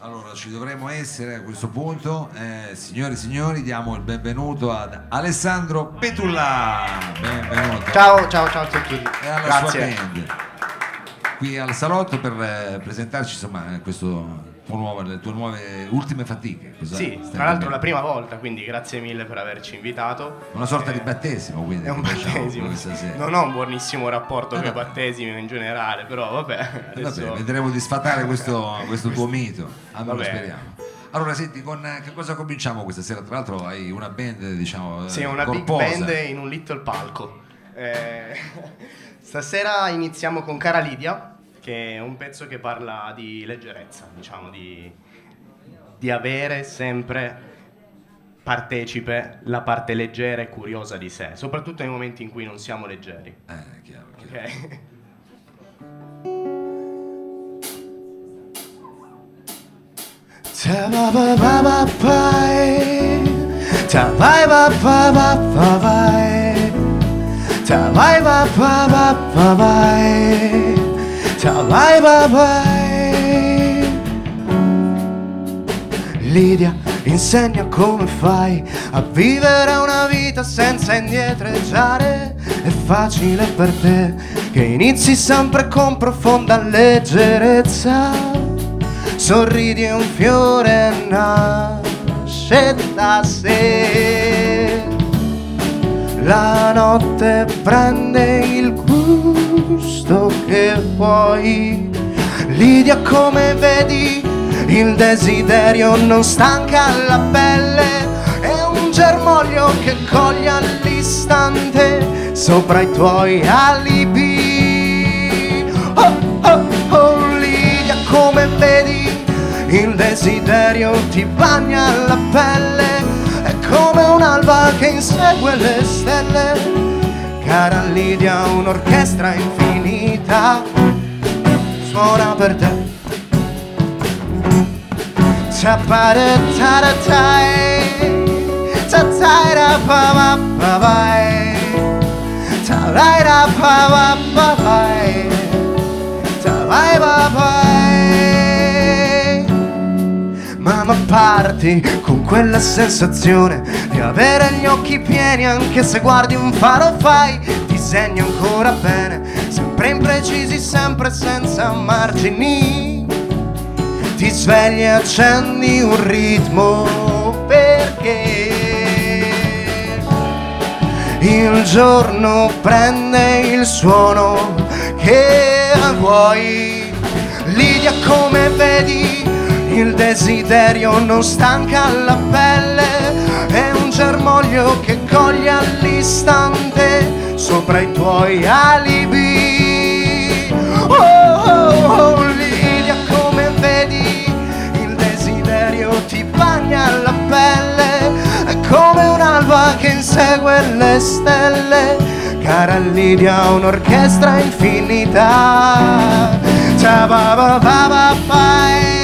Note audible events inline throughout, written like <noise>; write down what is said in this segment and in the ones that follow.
Allora, ci dovremmo essere a questo punto. Eh, signori e signori, diamo il benvenuto ad Alessandro Petulla. Benvenuto. Ciao, ciao, ciao a tutti. E alla Grazie. sua band. Qui al salotto per eh, presentarci insomma eh, questo nuovo- le tue nuove ultime fatiche. Cosa Sì, tra l'altro la prima volta, quindi grazie mille per averci invitato. Una sorta Eh, di battesimo, quindi. È un battesimo. Non ho un buonissimo rapporto Eh, con i battesimi in generale, però vabbè. Eh, Adesso... vabbè, vedremo di sfatare questo, <laughs> questo tuo mito. Almeno Vabbè. speriamo. Allora, senti, con eh, che cosa cominciamo questa sera? Tra l'altro hai una band, diciamo. eh, Sì, una big corposa. band in un little palco. Eh, <laughs> stasera iniziamo con Cara Lidia, che è un pezzo che parla di leggerezza, diciamo, di, di avere sempre partecipe la parte leggera e curiosa di sé, soprattutto nei momenti in cui non siamo leggeri. Eh, chiaro, chiaro. Ok? Lidia, insegna come fai a vivere una vita senza indietreggiare. È facile per te che inizi sempre con profonda leggerezza. Sorridi un fiore nasce da sé. La notte prende il gusto che vuoi. Lidia, come vedi, il desiderio non stanca la pelle. È un germoglio che coglie all'istante sopra i tuoi alibi. Oh, oh, oh, Lidia, come vedi, il desiderio ti bagna la pelle. È come un'alba che insegue le stelle. Cara Lidia, un'orchestra infinita suona per te. Tapare-tara-tai, tatai-ra-pa-pa-pa-pai, tarai-ra-pa-pa-pa-pai, tarai-pa-pai. Mamma parti con quella sensazione di avere gli occhi pieni anche se guardi un faro fai disegni ancora bene sempre imprecisi sempre senza margini ti svegli e accendi un ritmo perché il giorno prende il suono che vuoi. Lidia come vedi, il desiderio non stanca la pelle, è un germoglio che coglie all'istante sopra i tuoi alibi. Oh, oh, oh, Lidia come vedi, il desiderio ti bagna la pelle, è come un'alba che insegue le stelle. Cara Lidia, un'orchestra infinita. Ta-ba-ba-ba-ba-bai. Na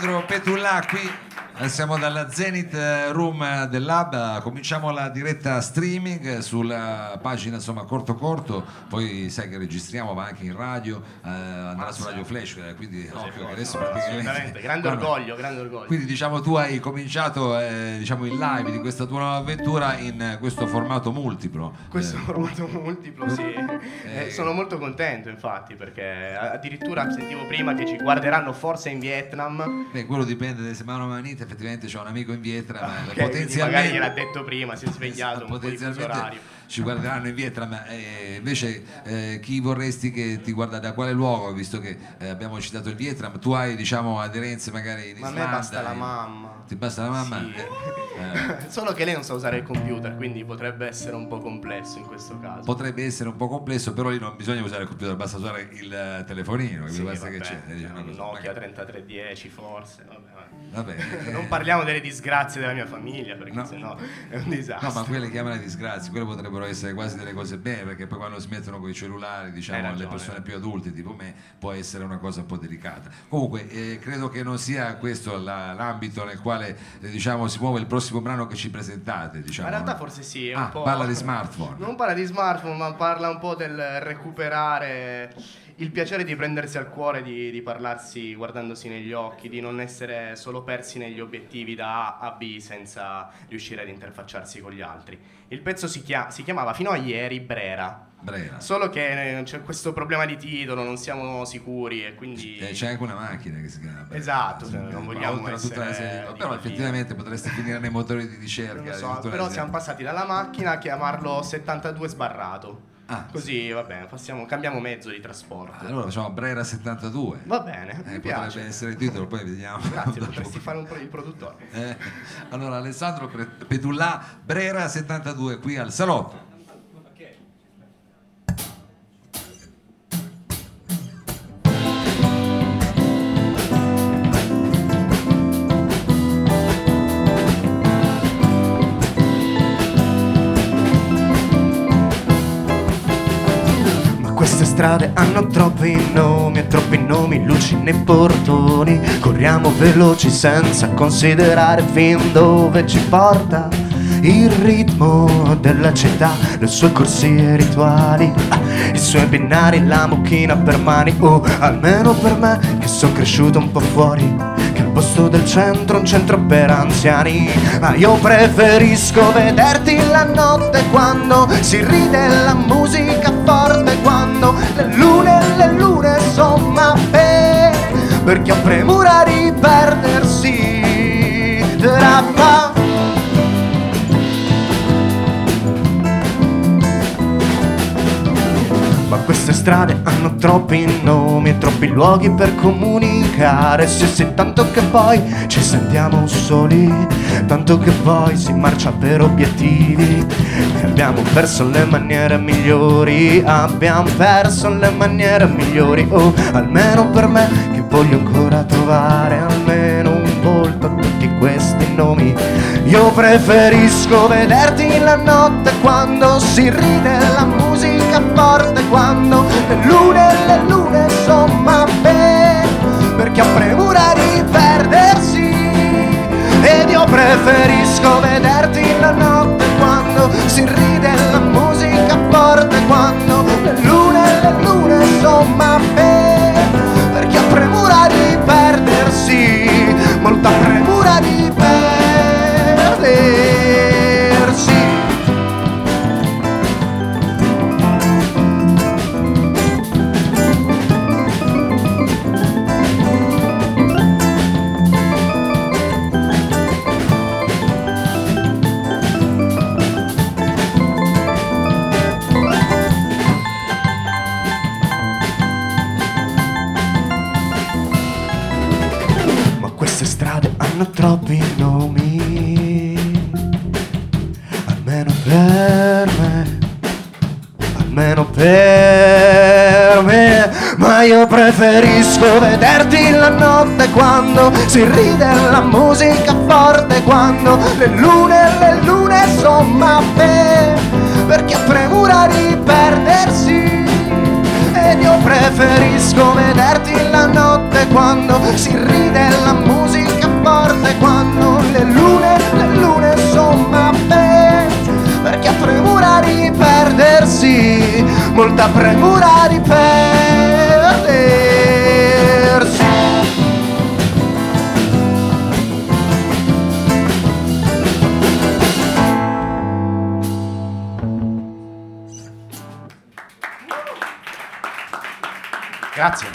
Alessandro Petulla qui. eh, Siamo dalla Zenith eh, Room del Lab, eh, cominciamo la diretta streaming sulla pagina insomma Corto Corto, poi sai che registriamo ma anche in radio, eh, andrà su Radio Flash, eh, quindi occhio che adesso praticamente... Grande Guarda, orgoglio, grande orgoglio. Quindi diciamo tu hai cominciato eh, diciamo, il live di questa tua nuova avventura in questo formato multiplo. Questo Eh, formato multiplo, sì. Eh, sono molto contento, infatti, perché addirittura sentivo prima che ci guarderanno forse in Vietnam. beh, quello dipende se Mano Manita effettivamente c'è un amico in Vietnam, Ah, ma ok, quindi potenzialmente magari gliel'ha detto prima, si è svegliato un po' di fuso potenzialmente orario. ci guarderanno in Vietnam. Eh, invece, eh, chi vorresti che ti guarda da quale luogo, visto che eh, abbiamo citato il Vietnam, tu hai diciamo aderenze magari in Ma a Islanda? me basta la mamma. Ti basta la mamma? Sì. Eh, <laughs> Solo che lei non sa usare il computer, quindi potrebbe essere un po' complesso in questo caso. potrebbe essere un po' complesso, però lì non bisogna usare il computer, basta usare il eh, telefonino, Sì, basta vabbè, che c'è. un. Nokia 3310 forse. Vabbè, vabbè. <laughs> Eh, Non parliamo delle disgrazie della mia famiglia, perché No. sennò è un disastro. No, ma quelle chiamano disgrazie, quelle potrebbero essere quasi delle cose bene, perché poi quando si mettono con i cellulari, diciamo, ragione. persone più adulte, tipo me, può essere una cosa un po' delicata. Comunque, eh, credo che non sia questo la- l'ambito nel quale eh, diciamo, si muove il prossimo brano che ci presentate. Diciamo, in realtà forse sì, Ah, parla di smartphone. Non parla di smartphone, ma parla un po' del recuperare il piacere di prendersi al cuore, di, di parlarsi guardandosi negli occhi, di non essere solo persi negli obiettivi da A a B senza riuscire ad interfacciarsi con gli altri. Il pezzo si, chia- si chiamava fino a ieri Brera. Brera. Solo che eh, c'è questo problema di titolo, non siamo sicuri e quindi... Eh, c'è anche una macchina che si chiama. Brera. Esatto, Sì, non ma vogliamo essere di- Però effettivamente potresti finire nei motori di ricerca. So, però siamo passati dalla macchina a chiamarlo 72 sbarrato. Ah, Così va bene, passiamo- cambiamo mezzo di trasporto. Allora facciamo Brera 72. Va bene, Eh, potrebbe piace. essere il titolo, poi vediamo. Grazie, potresti fare un po' il produttore. Eh, allora Alessandro Pedullà Brera 72 qui al salotto strade hanno troppi nomi e troppi nomi, luci nei portoni. Corriamo veloci senza considerare fin dove ci porta il ritmo della città, le sue corsie rituali, ah, i suoi binari, la mucchina per mani. Oh, almeno per me che sono cresciuto un po' fuori. Posto del centro un centro per anziani. Ma io preferisco vederti la notte quando si ride la musica forte, quando le lune le lune sono mappe. Perché ho premura di perdersi. Drappa. Ma queste strade hanno troppi nomi e troppi luoghi per comunicare. Sì, sì, tanto che poi ci sentiamo soli, tanto che poi si marcia per obiettivi. Abbiamo perso le maniere migliori, abbiamo perso le maniere migliori. Oh, almeno per me che voglio ancora trovare almeno un volto a tutti questi nomi. Io preferisco vederti la notte quando si ride la musica forte, quando le lune e le lune sono mappe, perché ho premura di perdersi. Ed io preferisco vederti la notte quando si ride la musica forte, quando le lune e le lune sono vederti la notte quando si ride la musica forte. Quando le lune le lune sono mappe. Perché ho premura di perdersi. Ed io preferisco vederti la notte quando si ride la musica forte, quando le lune, le lune sono mappe, perché ha premura di perdersi, molta premura di perdersi. Grazie.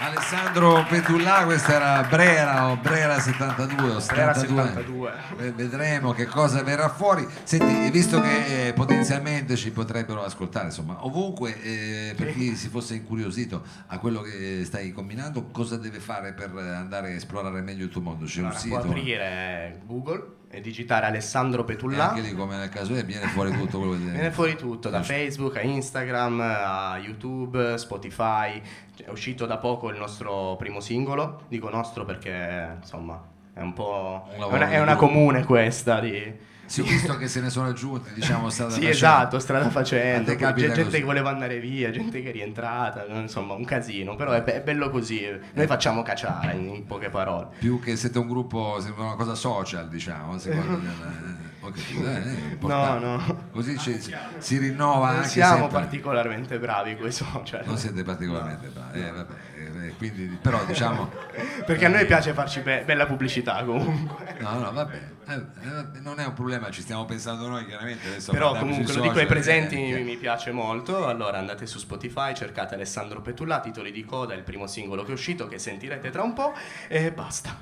Alessandro Petullà, questa era Brera o Brera 72 o 72. Brera 72. Eh, Vedremo che cosa verrà fuori. Senti, visto che eh, potenzialmente ci potrebbero ascoltare, insomma, ovunque, eh, per chi si fosse incuriosito a quello che stai combinando, cosa deve fare per andare a esplorare meglio il tuo mondo? C'è Allora, un sito? aprire Google e digitare Alessandro E Petullà. anche lì, come nel caso viene fuori tutto quello che <laughs> Viene fuori tutto, da Facebook a Instagram a YouTube, Spotify. È uscito da poco il nostro primo singolo, dico nostro perché insomma è un po'... Un è una, è una comune questa di... Sì, ho visto che se ne sono aggiunti, diciamo, <laughs> strada Sì, facendo. esatto, strada facendo, gente così. che voleva andare via, gente che è rientrata, insomma un casino, però è, be- è bello così, noi facciamo cacciare in, in poche parole. Più che siete un gruppo, sembra una cosa social, diciamo. secondo me, eh, capito, eh. <laughs> No, no. Così ci- si, si rinnova Non anche siamo sempre. particolarmente bravi coi social. Non siete particolarmente bravi, eh, vabbè, eh, quindi, però diciamo... <laughs> Perché a noi piace farci be- bella pubblicità comunque. No, no, vabbè, eh, eh, non è un problema, ci stiamo pensando noi chiaramente. Adesso Però comunque lo dico ai social, presenti, eh, mi, mi piace molto. Allora andate su Spotify, cercate Alessandro Petullà, titoli di coda, il primo singolo che è uscito, che sentirete tra un po' e basta.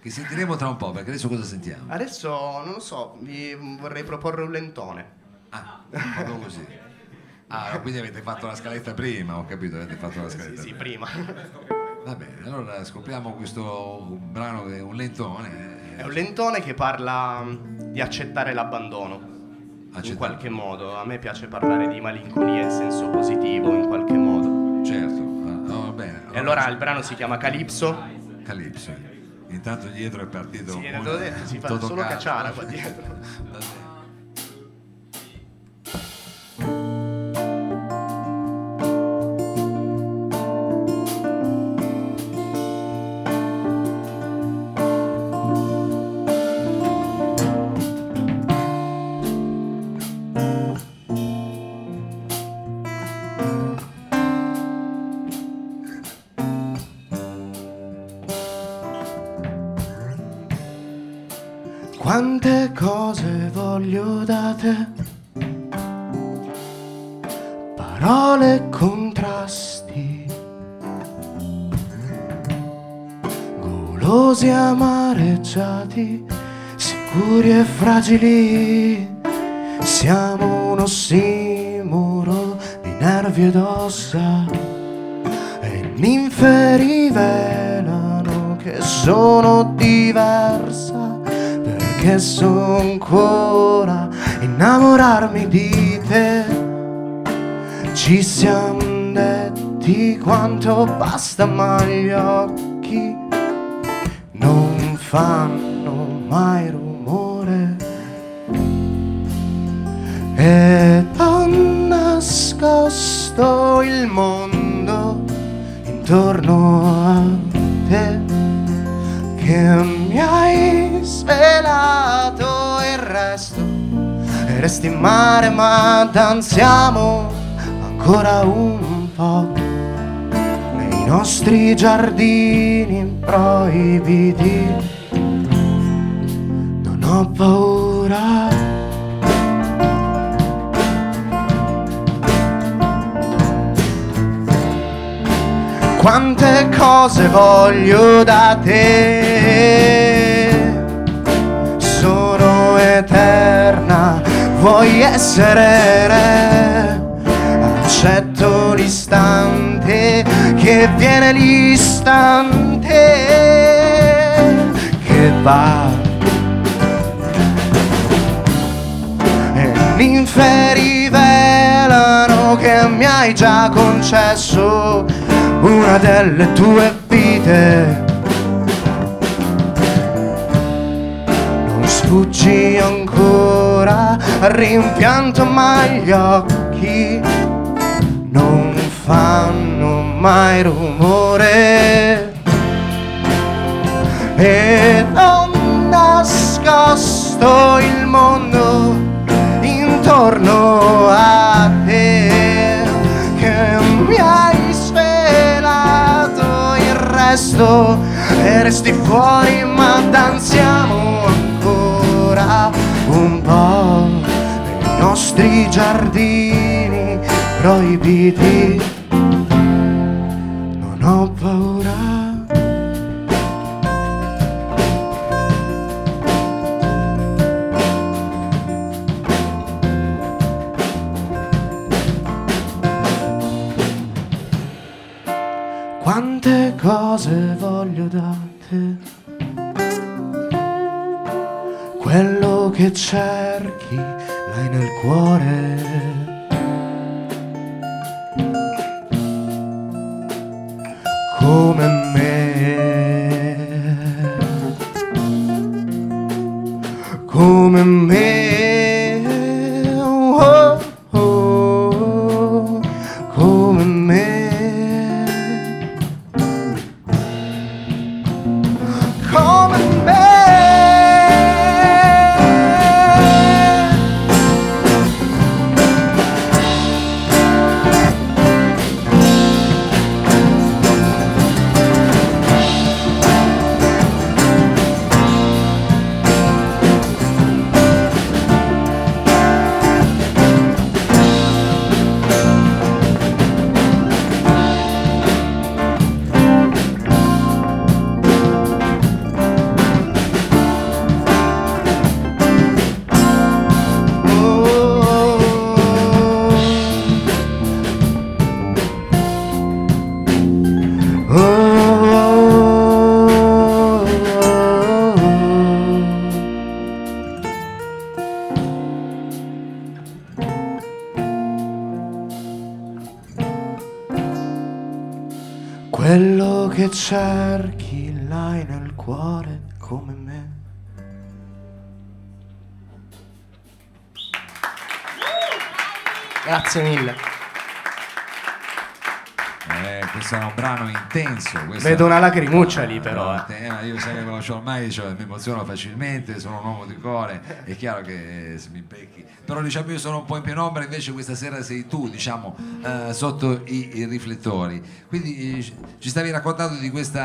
Che sentiremo tra un po', perché adesso cosa sentiamo? Adesso non lo so, vi vorrei proporre un lentone. Ah, proprio così. Ah, <laughs> quindi avete fatto la scaletta prima, ho capito, avete fatto la Sì, scaletta sì, prima. prima. Va bene, allora scopriamo questo brano che è un lentone. È un lentone che parla mm, di accettare l'abbandono. In Accettare. qualche modo, a me piace parlare di malinconia in senso positivo, in qualche modo. Certo, ah, va bene. E allora il brano si chiama Calypso. Calipso. Intanto dietro è partito Sì, un detto, si fa solo cacciara qua dietro. <laughs> contrasti, golosi amareggiati, sicuri e fragili, siamo un ossimoro di nervi ed ossa, e ninfe rivelano che sono diversa perché so ancora innamorarmi di te. Ci siamo detti quanto basta, ma gli occhi non fanno mai rumore. Ed ho nascosto il mondo intorno a te che mi hai svelato il resto e resti in mare ma danziamo ancora un po' nei nostri giardini proibiti non ho paura quante cose voglio da te. Sono eterna, vuoi essere re? Accetto l'istante che viene l'istante che va. E ninfe rivelano che mi hai già concesso una delle tue vite. Non sfuggi ancora rimpianto, ma gli occhi non fanno mai rumore. E ho nascosto il mondo intorno a te che mi hai svelato il resto e resti fuori ma danziamo ancora un po' nei nostri giardini proibiti, non ho paura. Quante cose voglio da te, quello che cerchi l'hai nel cuore. Come me. Come me. Cerchi l'hai nel cuore come me. Grazie mille. Questo è un brano intenso. Vedo una lacrimuccia lì però. eh. Io sai che conosco ormai, cioè, mi emoziono facilmente, sono un uomo di cuore, è chiaro che eh, mi becchi. Però diciamo io sono un po' in penombra, invece questa sera sei tu, diciamo, eh, sotto i, i riflettori. Quindi eh, ci stavi raccontando di questo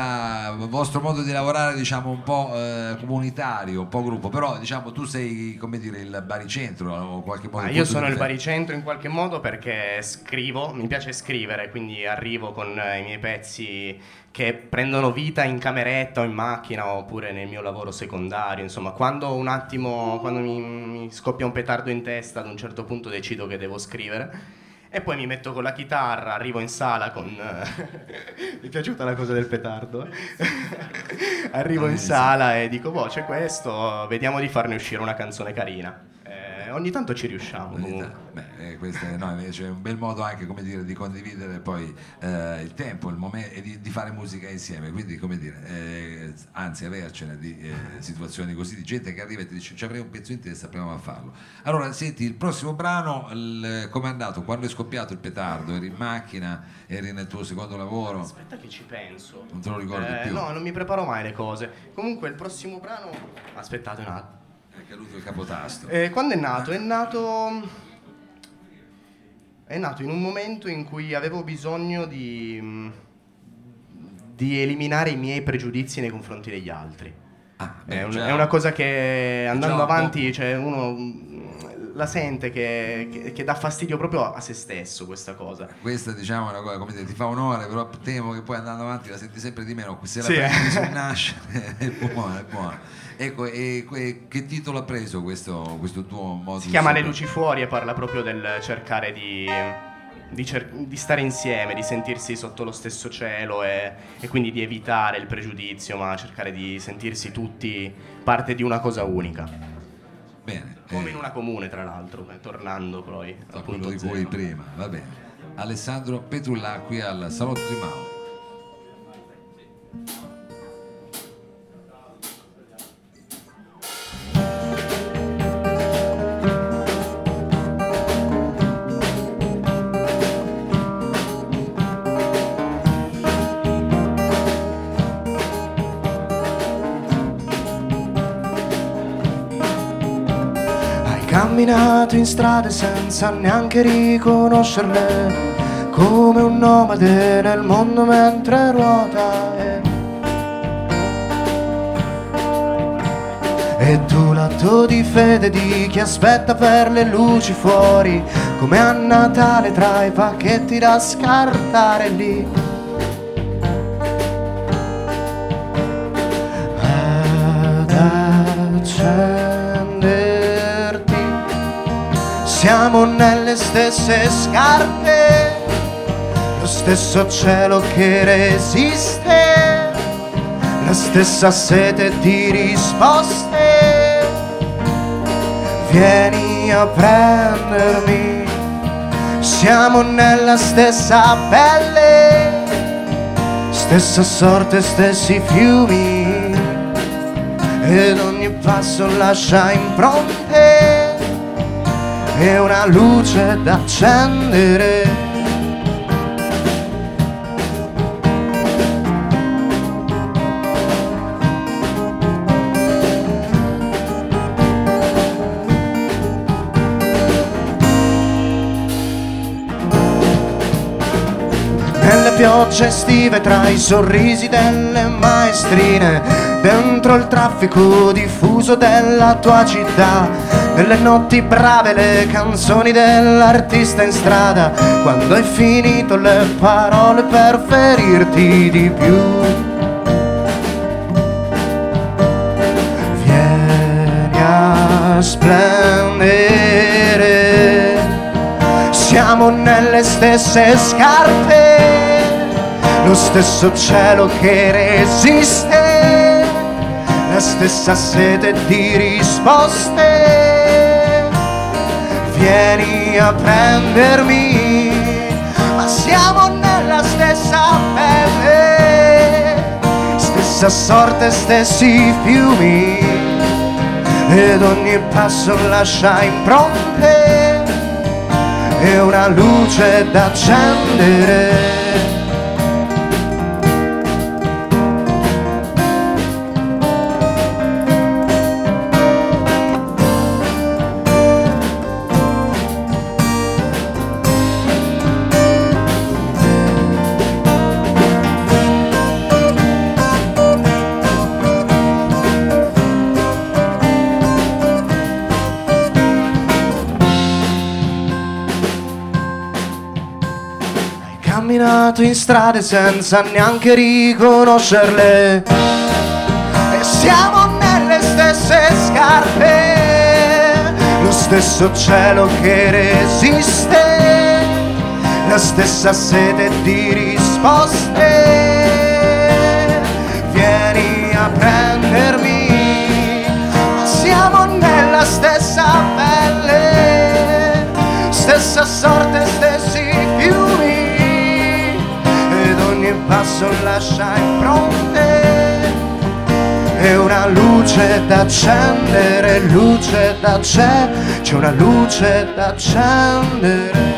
vostro modo di lavorare, diciamo, un po' eh, comunitario, un po' gruppo, però diciamo tu sei, come dire, il baricentro o qualche modo. Ma il io sono il baricentro in qualche modo perché scrivo, mi piace scrivere, quindi arrivo con i miei pezzi che prendono vita in cameretta o in macchina oppure nel mio lavoro secondario, insomma, quando un attimo, quando mi, mi scoppia un petardo in testa, ad un certo punto decido che devo scrivere. E poi mi metto con la chitarra, arrivo in sala con... <laughs> mi è piaciuta la cosa del petardo? <laughs> arrivo in sala e dico, boh, c'è questo, vediamo di farne uscire una canzone carina. Eh, ogni tanto ci riusciamo comunque. Beh, eh, questo è, no, invece è un bel modo anche come dire, di condividere poi eh, il tempo, il momento e di, di fare musica insieme. Quindi, come dire, eh, anzi, avercene di eh, situazioni così, di gente che arriva e ti dice: Ci avrei un pezzo in testa, proviamo a farlo. Allora, senti, il prossimo brano, il- com'è andato? Quando è scoppiato il petardo? Eri in macchina? Eri nel tuo secondo lavoro? Aspetta che ci penso. Non te lo ricordi Eh, più? No, non mi preparo mai le cose. Comunque il prossimo brano... Aspettate un attimo. È caduto il capotasto. Eh, quando è nato? È nato... È nato in un momento in cui avevo bisogno di... di eliminare i miei pregiudizi nei confronti degli altri. Ah, È, beh, un- già- è una cosa che andando un avanti, cioè uno mm, la sente che, che- che dà fastidio proprio a se stesso questa cosa. Questa diciamo è una cosa come dire, ti fa onore, però temo che poi andando avanti la senti sempre di meno. Se la Sì, prendi eh. sul nascere <laughs> è buona, è buona. Ecco, e que- che titolo ha preso questo, questo tuo modo? Si chiama Le luci fuori e parla proprio del cercare di, di cer- di stare insieme, di sentirsi sotto lo stesso cielo e, e quindi di evitare il pregiudizio, ma cercare di sentirsi tutti parte di una cosa unica. Bene, Come eh, in una comune, tra l'altro, eh, tornando poi a quello di cui prima, va bene. Alessandro Petrulla qui al Salotto di Mao. Camminato in strade senza neanche riconoscerle, come un nomade nel mondo mentre ruota. E, e tu l'atto di fede di chi aspetta per le luci fuori, come a Natale tra i pacchetti da scartare lì. Siamo nelle stesse scarpe, lo stesso cielo che resiste, la stessa sete di risposte. Vieni a prendermi, siamo nella stessa pelle, stessa sorte, stessi fiumi, ed ogni passo lascia impronte e una luce da accendere. Piogge estive tra i sorrisi delle maestrine, dentro il traffico diffuso della tua città, nelle notti brave le canzoni dell'artista in strada, quando hai finito le parole per ferirti di più. Vieni a splendere, siamo nelle stesse scarpe, lo stesso cielo che resiste, la stessa sete di risposte. Vieni a prendermi, ma siamo nella stessa pelle, stessa sorte, stessi fiumi, ed ogni passo lascia impronte e una luce da accendere. Camminato in strade senza neanche riconoscerle e siamo nelle stesse scarpe, lo stesso cielo che resiste, la stessa sete di risposte. Vieni a prendermi, siamo nella stessa passo lascia impronte e una luce da accendere, luce da accendere, c'è una luce da accendere.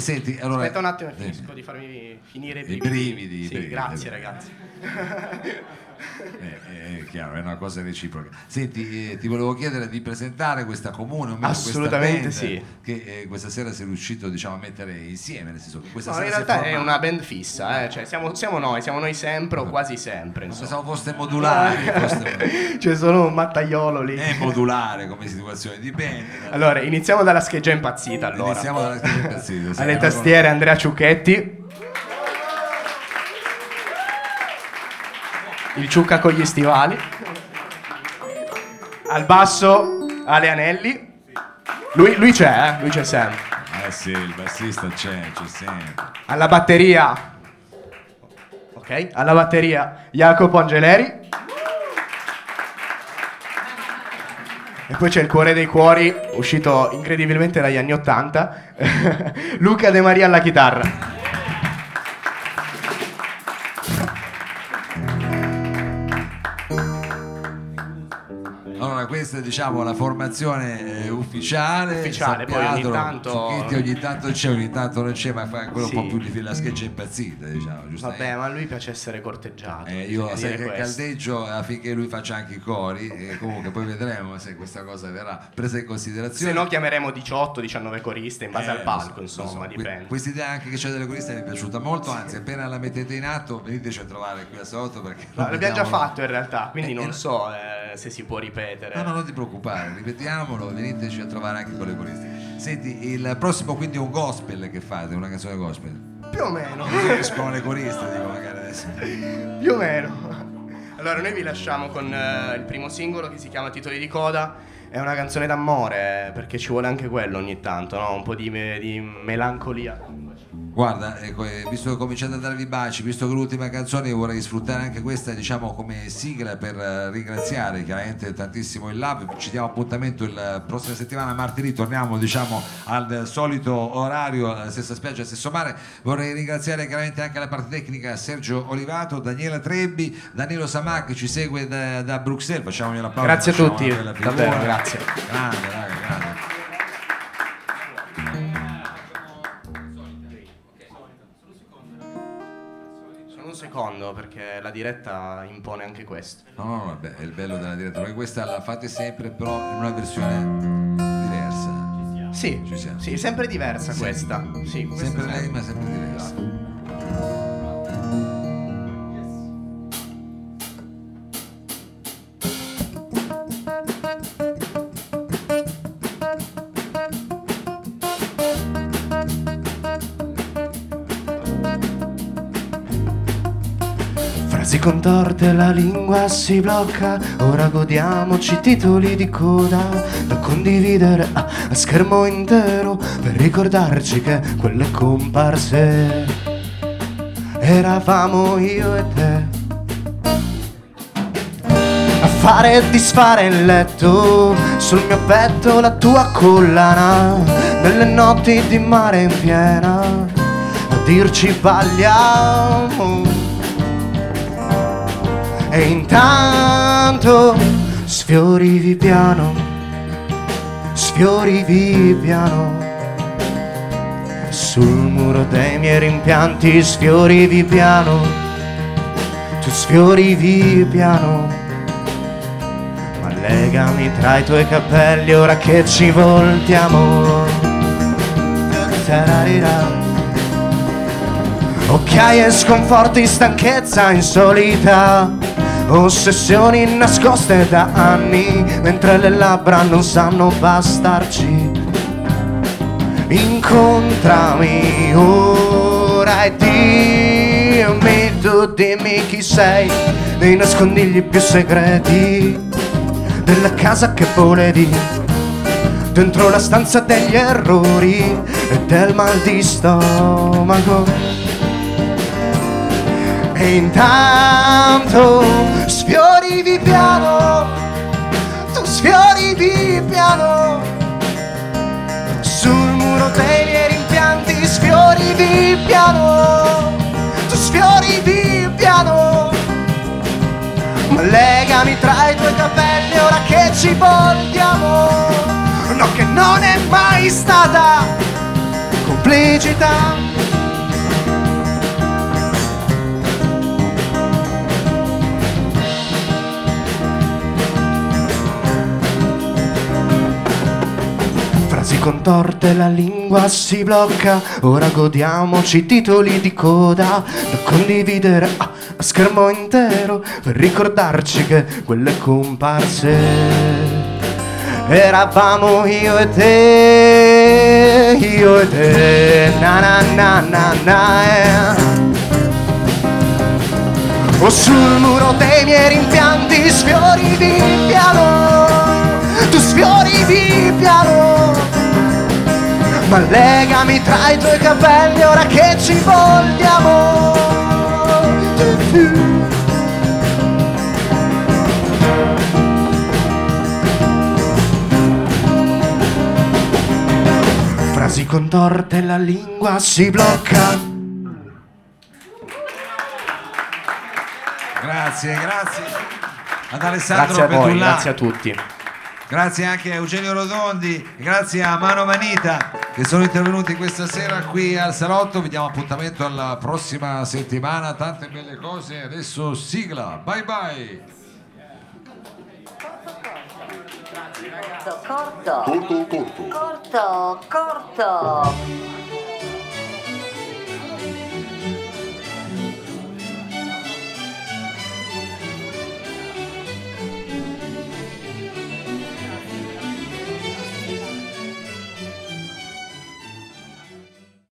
Senti, allora, Aspetta un attimo, eh, finisco di farmi finire i I brividi. brividi, i Sì, brividi. grazie ragazzi. Eh, è chiaro, è una cosa reciproca. Senti, eh, ti volevo chiedere di presentare questa comune, o meglio, Assolutamente questa band sì. che eh, questa sera sei riuscito diciamo, a mettere insieme, nel senso questa No, sera in è realtà è formata- una band fissa, eh, cioè siamo, siamo noi, siamo noi sempre o quasi sempre. Non Insomma. pensavo foste modulari, foste... <laughs> C'è solo un mattaiolo lì. è modulare come situazione, dipende. Allora, iniziamo dalla scheggia impazzita allora. Iniziamo dalla scheda impazzita. Alle tastiere Andrea Ciucchetti. Il Ciucca con gli stivali. Al basso Ale Anelli. Lui, lui c'è, eh? lui c'è sempre. Eh sì, il bassista c'è, c'è sempre. Alla batteria. Ok, alla batteria Jacopo Angeleri. E poi c'è il cuore dei cuori, uscito incredibilmente dagli anni Ottanta. <laughs> Luca De Maria alla chitarra. Allora, questa è diciamo la formazione eh, ufficiale. Ufficiale, poi ogni tanto- Zucchetti ogni tanto c'è, ogni tanto non c'è, ma fa ancora Sì. un po' più di la scheggia impazzita, diciamo. Vabbè, ma a lui piace essere corteggiato. Eh, io sai che caldeggio affinché lui faccia anche i cori e comunque poi vedremo se questa cosa verrà presa in considerazione. Se no chiameremo 18-19 coriste in base Eh, al palco, so, insomma, so. dipende. Que- Questa idea anche che c'è delle coriste mi è piaciuta molto, anzi appena la mettete in atto veniteci a trovare qui a sotto perché... No, l'abbiamo già fatto in realtà, quindi Eh, non eh, so eh, se si può ripetere. No, no, non ti preoccupare, ripetiamolo, veniteci a trovare anche con le coriste. Senti, il prossimo quindi è un gospel che fate, una canzone gospel. Più o meno. Escono le coriste, dico magari adesso. Più o meno. Allora, noi vi lasciamo con eh, il primo singolo che si chiama Titoli di coda. È una canzone d'amore, perché ci vuole anche quello ogni tanto, no? Un po' di, me- di melancolia. Guarda, ecco, eh, visto che cominciate a darvi baci, visto che l'ultima canzone vorrei sfruttare anche questa diciamo come sigla per eh, ringraziare chiaramente tantissimo il Lab, ci diamo appuntamento il prossima settimana, martedì torniamo diciamo al solito orario, alla stessa spiaggia, stesso mare, vorrei ringraziare chiaramente anche la parte tecnica Sergio Olivato, Daniela Trebbi, Danilo Samà che ci segue da, da Bruxelles, facciamogli l'applauso. Grazie a tutti, davvero, grazie. Grande, raga, grande. Secondo, perché la diretta impone anche questo. No, no, no, vabbè, è il bello della diretta, perché questa la fate sempre però in una versione diversa. Sì, Ci siamo. sì, sempre diversa Sì. questa. Sì, questa Sempre sempre. lei, ma sempre diversa. Frasi contorte, la lingua si blocca, ora godiamoci titoli di coda da condividere a, a schermo intero per ricordarci che quelle comparse eravamo io e te. A fare e disfare in letto, sul mio petto la tua collana, nelle notti di mare in piena, a dirci balliamo. E intanto sfiorivi piano, sfiorivi piano. Sul muro dei miei rimpianti sfiorivi piano, tu sfiorivi piano. Ma legami tra i tuoi capelli ora che ci voltiamo. Tararira. Occhiaie, sconforti, stanchezza insolita, ossessioni nascoste da anni, mentre le labbra non sanno bastarci. Incontrami ora e dimmi, tu dimmi chi sei, nei nascondigli più segreti della casa che volevi dentro la stanza degli errori e del mal di stomaco. E intanto sfiorivi piano, tu sfiorivi piano, sul muro dei miei rimpianti sfiorivi piano, tu sfiorivi piano. Ma legami tra i tuoi capelli ora che ci voltiamo. No che non è mai stata complicità contorte, la lingua si blocca, ora godiamoci titoli di coda da condividere a, a schermo intero per ricordarci che quelle comparse eravamo io e te, io e te, na na na na na. eh. O sul muro dei miei rimpianti sfiorivi piano, tu sfiorivi piano. Ma legami tra i tuoi capelli ora che ci voltiamo. Tu, tu. Frasi contorte, la lingua si blocca. Grazie, grazie. Ad Alessandro Grazie a voi, Petullà. grazie a tutti. Grazie anche a Eugenio Rodondi, grazie a Mano Manita che sono intervenuti questa sera qui al salotto. Vi diamo appuntamento alla prossima settimana, tante belle cose. Adesso sigla, bye bye. Corto, corto. Corto, corto. Corto, corto.